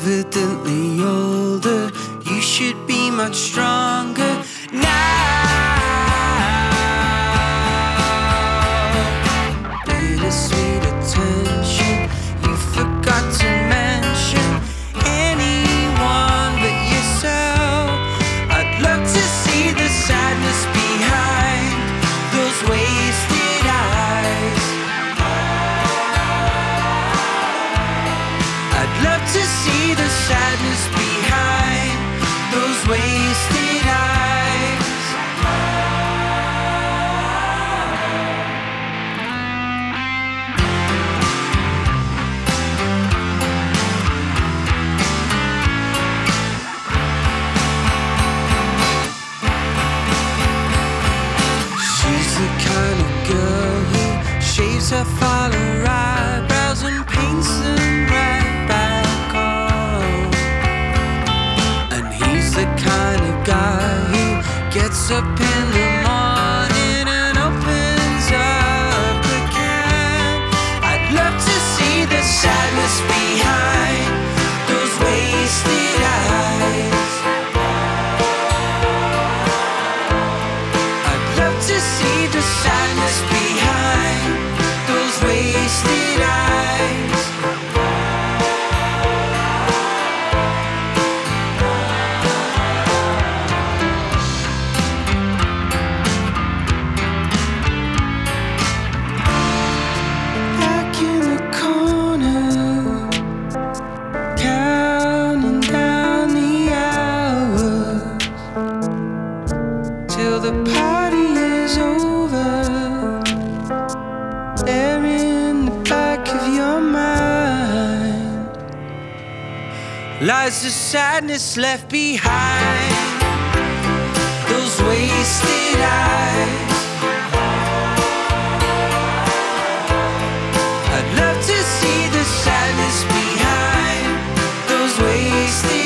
evidently older. You should be much stronger follow eyebrows and paints them right back on. And he's the kind of guy who gets up in the till the party is over. There in the back of your mind lies the sadness left behind. Those wasted eyes. I'd love to see the sadness behind those wasted.